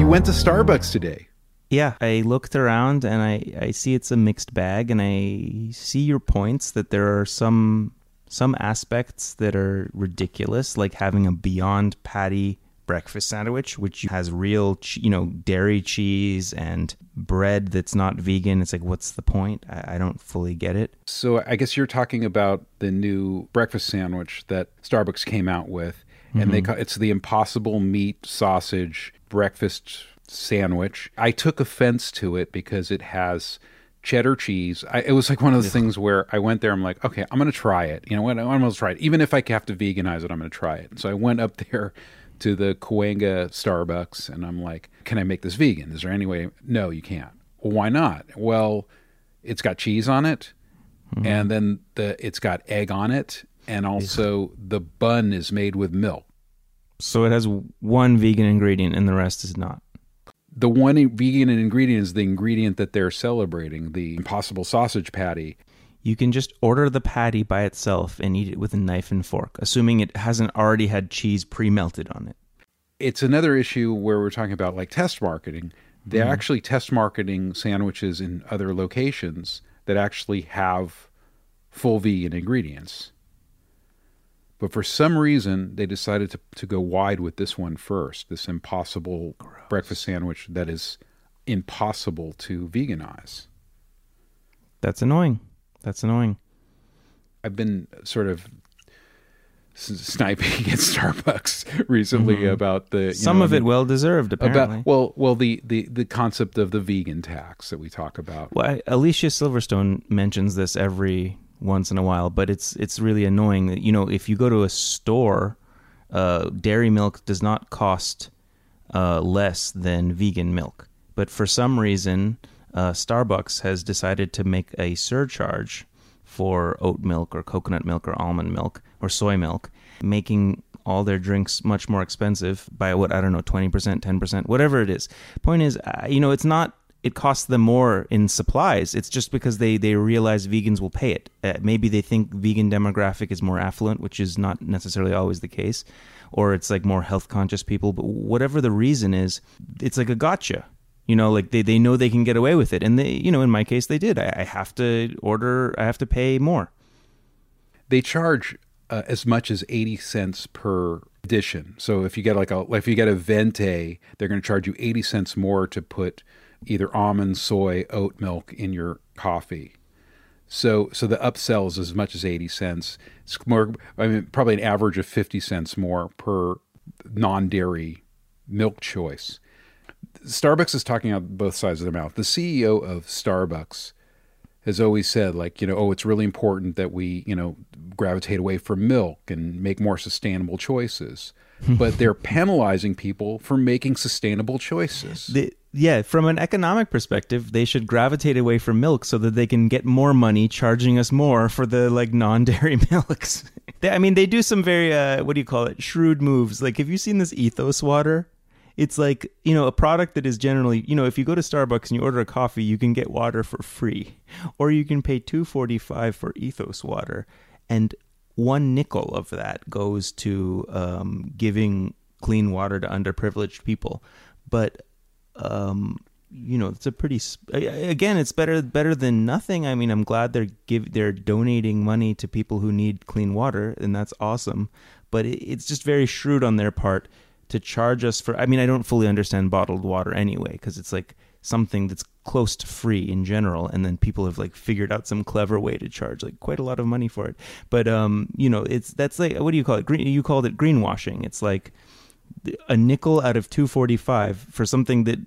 you went to Starbucks today. Yeah, I looked around and I, I see it's a mixed bag, and I see your points that there are some some aspects that are ridiculous, like having a Beyond Patty breakfast sandwich, which has real, you know, dairy cheese and bread that's not vegan. It's like, what's the point? I, I don't fully get it. So I guess you're talking about the new breakfast sandwich that Starbucks came out with, and mm-hmm. they call, it's the Impossible Meat Sausage Breakfast Sandwich. I took offense to it because it has cheddar cheese. I, it was like one of those things where I went there. I'm like, okay, I'm going to try it. You know what? I'm to try it. Even if I have to veganize it, I'm going to try it. So I went up there to the Cahuenga Starbucks and I'm like, can I make this vegan? Is there any way? No, you can't. Well, why not? Well, it's got cheese on it, mm-hmm. and then the it's got egg on it, and also the bun is made with milk. So it has one vegan ingredient and the rest is not. The one vegan ingredient is the ingredient that they're celebrating, the impossible sausage patty. You can just order the patty by itself and eat it with a knife and fork, assuming it hasn't already had cheese pre melted on it. It's another issue where we're talking about like test marketing. They're mm. actually test marketing sandwiches in other locations that actually have full vegan ingredients. But for some reason, they decided to, to go wide with this one first this impossible Gross. breakfast sandwich that is impossible to veganize. That's annoying. That's annoying. I've been sort of sniping at Starbucks recently mm-hmm. about the some know, of it well deserved apparently. About, well, well, the, the the concept of the vegan tax that we talk about. Well, I, Alicia Silverstone mentions this every once in a while, but it's it's really annoying that you know if you go to a store, uh, dairy milk does not cost uh, less than vegan milk, but for some reason uh, Starbucks has decided to make a surcharge for oat milk or coconut milk or almond milk or soy milk, making all their drinks much more expensive by what I don't know, 20%, 10%, whatever it is. Point is, uh, you know, it's not it costs them more in supplies. It's just because they, they realize vegans will pay it. Uh, maybe they think vegan demographic is more affluent, which is not necessarily always the case, or it's like more health conscious people. But whatever the reason is, it's like a gotcha. You know, like they, they know they can get away with it. And they, you know, in my case, they did. I, I have to order, I have to pay more. They charge uh, as much as 80 cents per edition. So if you get like a, if you get a Venti, they're going to charge you 80 cents more to put either almond, soy, oat milk in your coffee. So, so the upsell is as much as 80 cents. It's more, I mean, probably an average of 50 cents more per non dairy milk choice. Starbucks is talking out both sides of their mouth. The CEO of Starbucks has always said, like, you know, oh, it's really important that we, you know, gravitate away from milk and make more sustainable choices. but they're penalizing people for making sustainable choices. The, yeah, from an economic perspective, they should gravitate away from milk so that they can get more money charging us more for the like non-dairy milks. they, I mean, they do some very uh, what do you call it? Shrewd moves. Like, have you seen this ethos water? it's like you know a product that is generally you know if you go to starbucks and you order a coffee you can get water for free or you can pay 245 for ethos water and one nickel of that goes to um, giving clean water to underprivileged people but um, you know it's a pretty again it's better better than nothing. I mean i'm glad they're give they're donating money to people who need clean water and that's awesome. But it, it's just very shrewd on their part to charge us for. I mean, I don't fully understand bottled water anyway because it's like something that's close to free in general and then people have like figured out some clever way to charge like quite a lot of money for it. But um you know it's that's like what do you call it? Green you called it greenwashing. It's like a nickel out of 245 for something that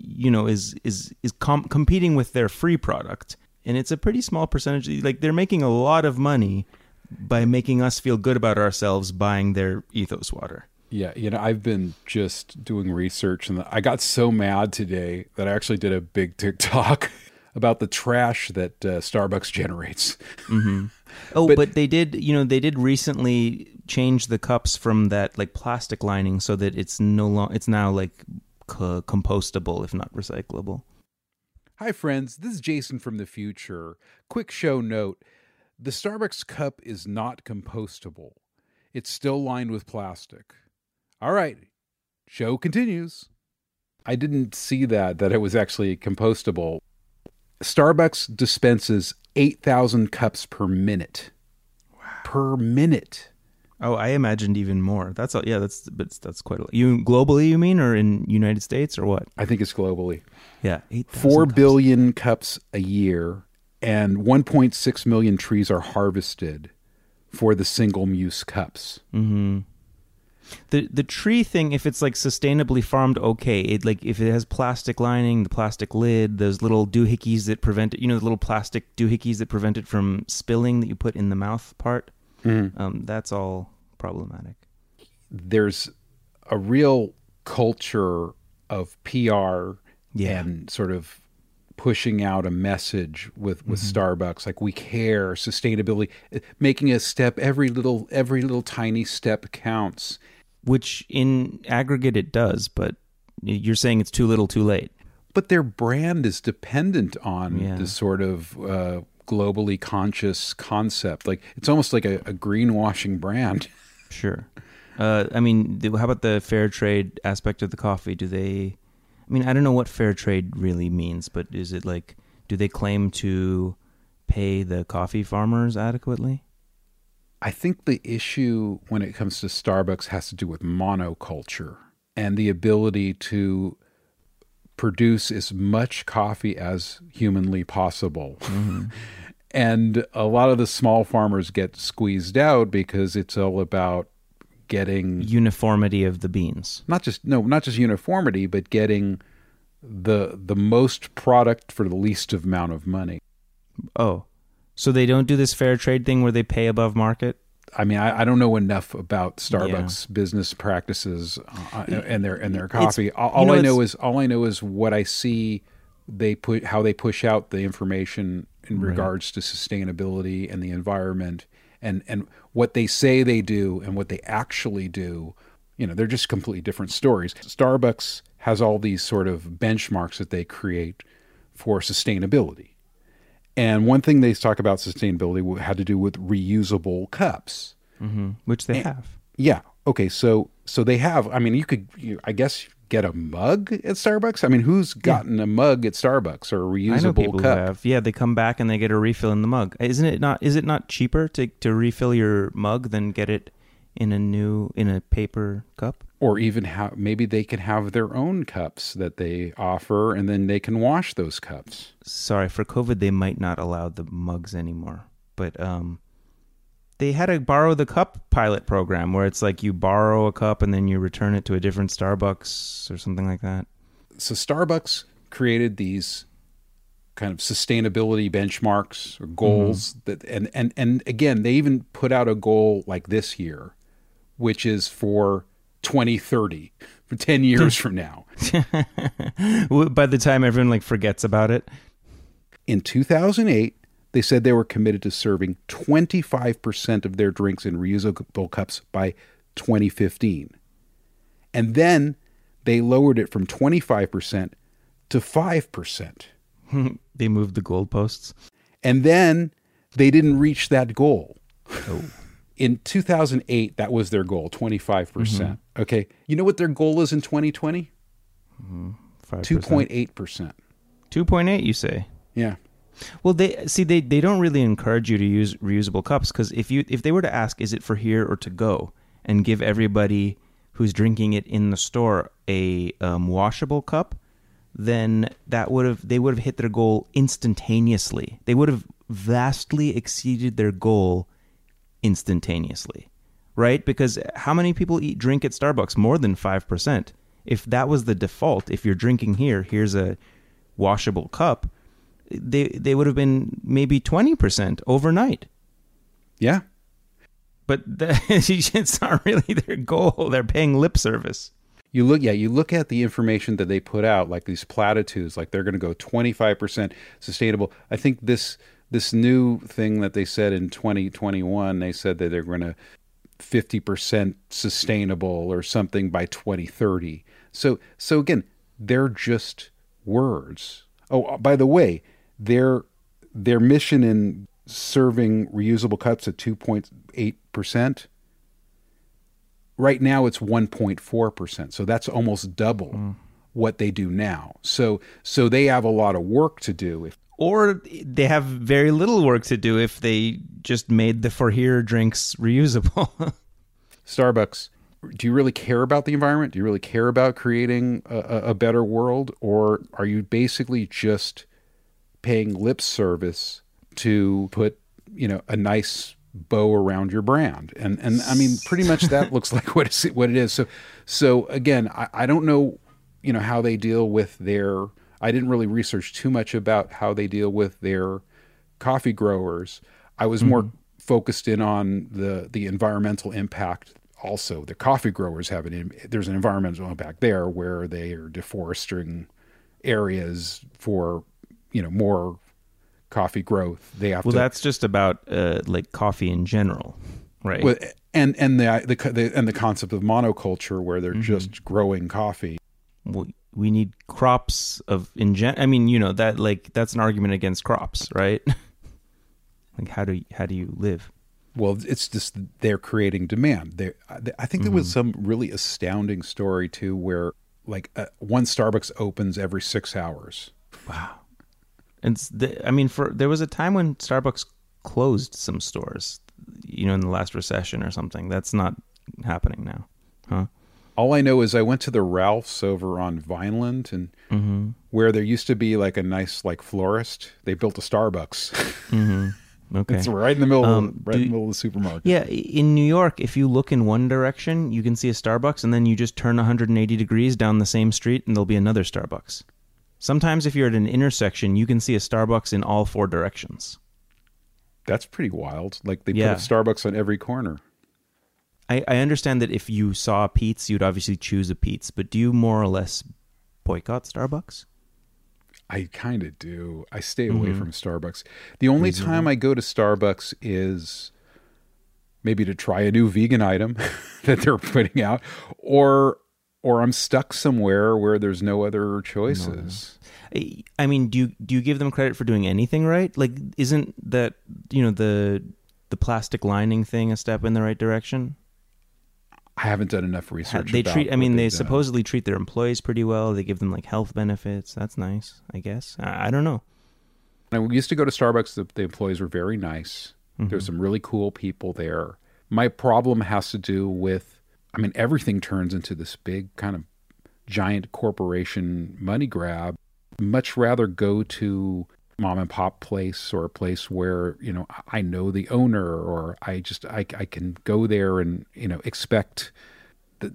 you know is is is com- competing with their free product and it's a pretty small percentage like they're making a lot of money by making us feel good about ourselves buying their ethos water yeah, you know, I've been just doing research and I got so mad today that I actually did a big TikTok about the trash that uh, Starbucks generates. Mm-hmm. Oh, but, but, they did, you know, they did recently change the cups from that like plastic lining so that it's no long it's now like co- compostable if not recyclable. Hi friends, this is Jason from the future. Quick show note, the Starbucks cup is not compostable. It's still lined with plastic. All right, show continues. I didn't see that that it was actually compostable. Starbucks dispenses 8,000 cups per minute. Per minute. Oh, I imagined even more. That's all. yeah, that's but that's quite a lot. You globally, you mean, or in United States, or what? I think it's globally. Yeah, eight Four billion cups a year, and 1.6 million trees are harvested for the single use cups. Mm-hmm. The the tree thing, if it's like sustainably farmed, okay. It like if it has plastic lining, the plastic lid, those little doohickeys that prevent it. You know, the little plastic doohickeys that prevent it from spilling that you put in the mouth part. Mm-hmm. Um, that's all problematic. There's a real culture of PR Yeah. and sort of pushing out a message with with Starbucks like we care sustainability making a step every little every little tiny step counts Which in aggregate it does, but you're saying it's too little, too late. but their brand is dependent on Yeah. this sort of uh, globally conscious concept like it's almost like a, a greenwashing brand Sure. Uh, I mean, how about the fair trade aspect of the coffee? Do they? I mean, I don't know what fair trade really means, but is it like, do they claim to pay the coffee farmers adequately? I think the issue when it comes to Starbucks has to do with monoculture and the ability to produce as much coffee as humanly possible. Mm-hmm. and a lot of the small farmers get squeezed out because it's all about getting Uniformity of the beans. not just no, not just uniformity, but getting the the most product for the least amount of money. Oh, so they don't do this fair trade thing where they pay above market? I mean, I, I don't know enough about Starbucks business practices uh, and their and their coffee. all all know, I know is all I know is what I see. They put how they push out the information in regards to sustainability and the environment, and and what they say they do and what they actually do. You know, they're just completely different stories. Starbucks has all these sort of benchmarks that they create for sustainability. And one thing they talk about sustainability had to do with reusable cups. hmm Which they have. Yeah. Okay. So so they have. I mean, you could. You, I guess get a mug at Starbucks. I mean, who's gotten a mug at Starbucks or a reusable cup? Yeah, they come back and they get a refill in the mug. Isn't it not? Is it not cheaper to to refill your mug than get it in a new in a paper cup? Or even how maybe they can have their own cups that they offer, and then they can wash those cups. sorry for covid they might not allow the mugs anymore but um they had a borrow the cup pilot program where it's like you borrow a cup and then you return it to a different starbucks or something like that So Starbucks created these kind of sustainability benchmarks or goals that and, and and again they even put out a goal like this year which is for 2030 for 10 years from now. By the time everyone like forgets about it. In 2008 they said they were committed to serving 25% of their drinks in reusable cups by 2015 and then they lowered it from 25% to 5% they moved the goalposts? And then they didn't reach that goal. Oh. In 2008, that was their goal, 25%. percent mm-hmm. Okay. You know what their goal is in 2020? 5%. 2.8%. 2.8 you say Yeah. well they see they, they don't really encourage you to use reusable cups because if you if they were to ask is it for here or to go and give everybody who's drinking it in the store a um, washable cup then that would have they would have hit their goal instantaneously they would have vastly exceeded their goal instantaneously right? Because how many people eat drink at starbucks? More than 5% if that was the default if you're drinking here here's a washable cup they they would have been maybe 20% overnight. Yeah. but that, it's not really their goal. They're paying lip service. You look, yeah, you look at the information that they put out, like these platitudes, like they're going to go 25% sustainable. I think this this new thing that they said in 2021, they said that they're going to 50% sustainable or something by 2030. So so again, they're just words. Oh, uh, by the way, their their mission in serving reusable cups at 2.8% right now it's 1.4%. So that's almost double mm. what they do now. So so they have a lot of work to do. If or they have very little work to do if they just made the for here drinks reusable. Starbucks, do you really care about the environment? Do you really care about creating a, a better world, or are you basically just paying lip service to put you know a nice bow around your brand and and i mean pretty much that looks like what it's what it is so so again I, I don't know you know how they deal with their i didn't really research too much about how they deal with their coffee growers i was mm-hmm. more focused in on the the environmental impact also the coffee growers have an there's an environmental impact there where they are deforesting areas for you know more coffee growth. They have well, to, that's just about uh, like coffee in general, right? Well, and and the, the, the and the concept of monoculture where they're mm-hmm. just growing coffee. Well, we need crops of in gen. I mean, you know that like that's an argument against crops, right? like how do how do you live? Well, it's just they're creating demand. They, I think there was mm-hmm. some really astounding story too, where like uh, one Starbucks opens every six hours. Wow. And the, I mean, for there was a time when Starbucks closed some stores, you know, in the last recession or something. That's not happening now, huh? All I know is I went to the Ralphs over on Vineland, and mm-hmm. where there used to be like a nice like florist, they built a Starbucks. Mm-hmm. Okay, it's right in the middle, um, of, right do, in the middle of the supermarket. Yeah, in New York, if you look in one direction, you can see a Starbucks, and then you just turn 180 degrees down the same street, and there'll be another Starbucks. Sometimes, if you're at an intersection, you can see a Starbucks in all four directions. That's pretty wild. Like they yeah. put a Starbucks on every corner. I, I understand that if you saw a Pete's, you'd obviously choose a Pete's, but do you more or less boycott Starbucks? I kind of do. I stay away mm-hmm. from Starbucks. The only mm-hmm. time I go to Starbucks is maybe to try a new vegan item that they're putting out, or or I'm stuck somewhere where there's no other choices. No. I mean, do you do you give them credit for doing anything right? Like, isn't that you know the the plastic lining thing a step in the right direction? I haven't done enough research. They treat. I mean, they supposedly treat their employees pretty well. They give them like health benefits. That's nice, I guess. I, I don't know. I used to go to Starbucks. The, the employees were very nice. Mm-hmm. There's some really cool people there. My problem has to do with I mean, everything turns into this big kind of giant corporation money grab. Much rather go to mom and pop place or a place where you know I know the owner or I just I, I can go there and you know expect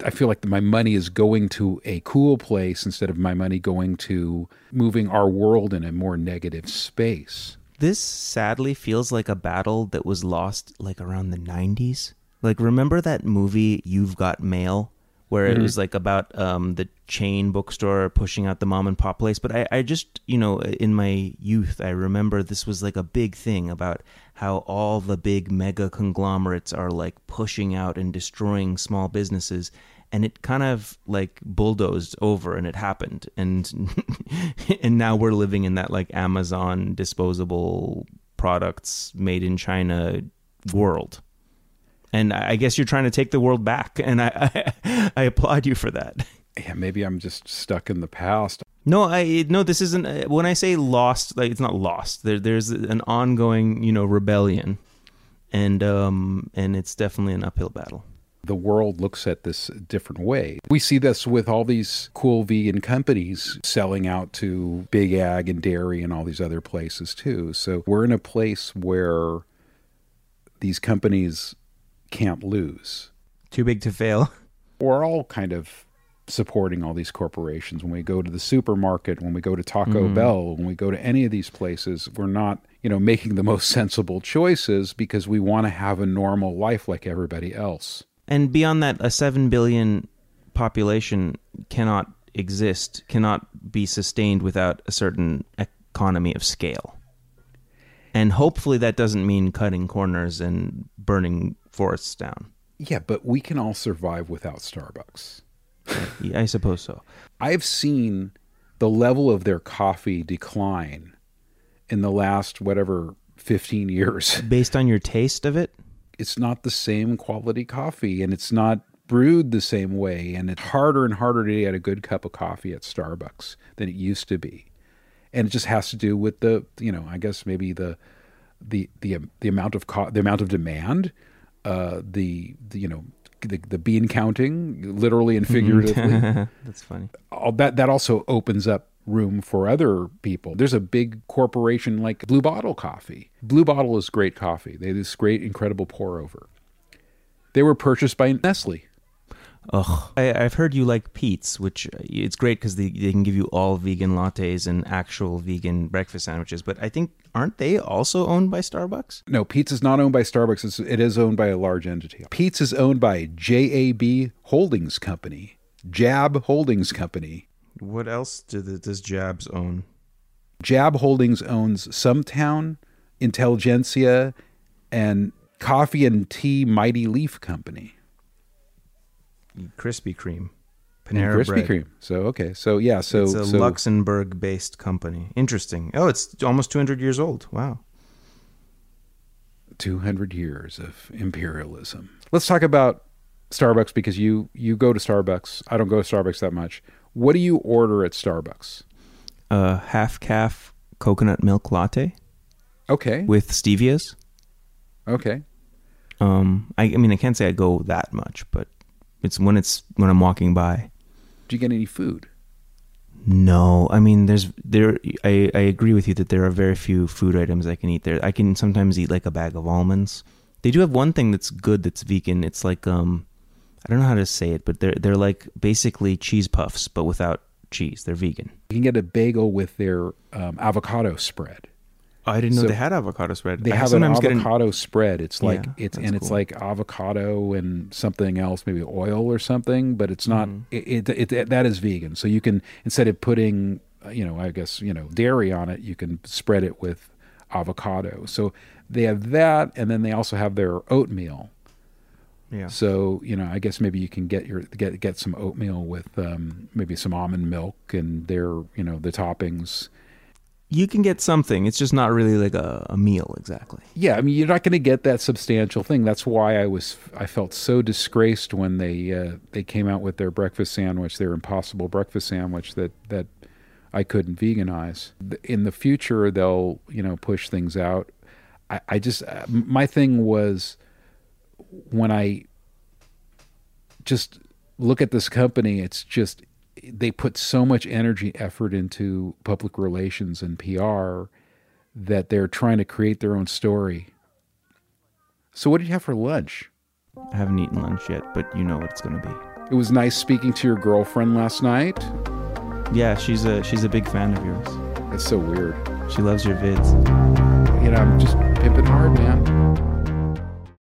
I feel like my money is going to a cool place instead of my money going to moving our world in a more negative space. This sadly feels like a battle that was lost like around the 90s. Like, remember that movie You've Got Mail, where mm-hmm. it was like about um, the chain bookstore pushing out the mom and pop place. But I, I just, you know, in my youth, I remember this was like a big thing about how all the big mega conglomerates are like pushing out and destroying small businesses. And it kind of like bulldozed over and it happened. And and now we're living in that like Amazon disposable products made in China world and I guess you're trying to take the world back, and I I, I applaud you for that. Yeah, maybe I'm just stuck in the past. No, I no. This isn't. Uh, when I say lost, like it's not lost. There, there's an ongoing, you know, rebellion, and um, and it's definitely an uphill battle. The world looks at this different way. We see this with all these cool vegan companies selling out to big ag and dairy and all these other places too. So we're in a place where these companies can't lose. Too big to fail. We're all kind of supporting all these corporations. When we go to the supermarket, when we go to Taco mm. Bell, when we go to any of these places, we're not, you know, making the most sensible choices because we want to have a normal life like everybody else. And beyond that, a 7 billion population cannot exist, cannot be sustained without a certain economy of scale. And hopefully that doesn't mean cutting corners and burning forests down. Yeah, but we can all survive without Starbucks. yeah, I suppose so. I've seen the level of their coffee decline in the last whatever 15 years. Based on your taste of it? It's not the same quality coffee and it's not brewed the same way, and it's harder and harder to get a good cup of coffee at Starbucks than it used to be. And it just has to do with the, you know, I guess maybe the the the the amount of co- the amount of demand, uh, the, the you know the, the bean counting, literally and figuratively. That's funny. All that that also opens up room for other people. There's a big corporation like Blue Bottle Coffee. Blue Bottle is great coffee. They have this great, incredible pour over. They were purchased by Nestle. Ugh. I, I've heard you like Pete's, which uh, it's great because they, they can give you all vegan lattes and actual vegan breakfast sandwiches. But I think, aren't they also owned by Starbucks? No, Pete's is not owned by Starbucks. It's, it is owned by a large entity. Pete's is owned by JAB Holdings Company, Jab Holdings Company. What else do the, does Jabs own? Jab Holdings owns Stumptown, Intelligentsia, and Coffee and Tea Mighty Leaf Company. Krispy Kreme. Panera Krispy Bread. Kreme. So okay, so yeah, so it's a so Luxembourg-based company. Interesting. Oh, it's almost 200 years old. Wow. 200 years of imperialism. Let's talk about Starbucks because you you go to Starbucks. I don't go to Starbucks that much. What do you order at Starbucks? A half caf coconut milk latte Okay. with stevias. Okay. Um, I, I mean, I can't say I go that much, but it's when it's when I'm walking by. Do you get any food? No, I mean, there's there. I I agree with you that there are very few food items I can eat there. I can sometimes eat like a bag of almonds. They do have one thing that's good that's vegan. It's like um, I don't know how to say it, but they're they're like basically cheese puffs, but without cheese. They're vegan. You can get a bagel with their um, avocado spread. I didn't know So they had avocado spread. They I have an avocado spread. It's like Yeah, it's and it's like avocado and something else, maybe oil or something, but it's not. Mm-hmm. It, it, it that is vegan. So you can instead of putting, uh, you know, I guess you know dairy on it, you can spread it with avocado. So they have that, and then they also have their oatmeal. yeah. So you know, I guess maybe you can get your get get some oatmeal with um, maybe some almond milk and their you know the toppings. You can get something. It's just not really like a, a meal exactly. Yeah, I mean, you're not going to get that substantial thing. That's why I was I felt so disgraced when they uh, they came out with their breakfast sandwich, their impossible breakfast sandwich that that I couldn't veganize. In the future, they'll you know push things out. I, I just uh, my thing was when I just look at this company, it's just they put so much energy effort into public relations and PR that they're trying to create their own story. So what did you have for lunch? I haven't eaten lunch yet, but you know what it's going to be. It was nice speaking to your girlfriend last night. Yeah, she's a she's a big fan of yours. That's so weird. She loves your vids. You know, I'm just pimping hard, man.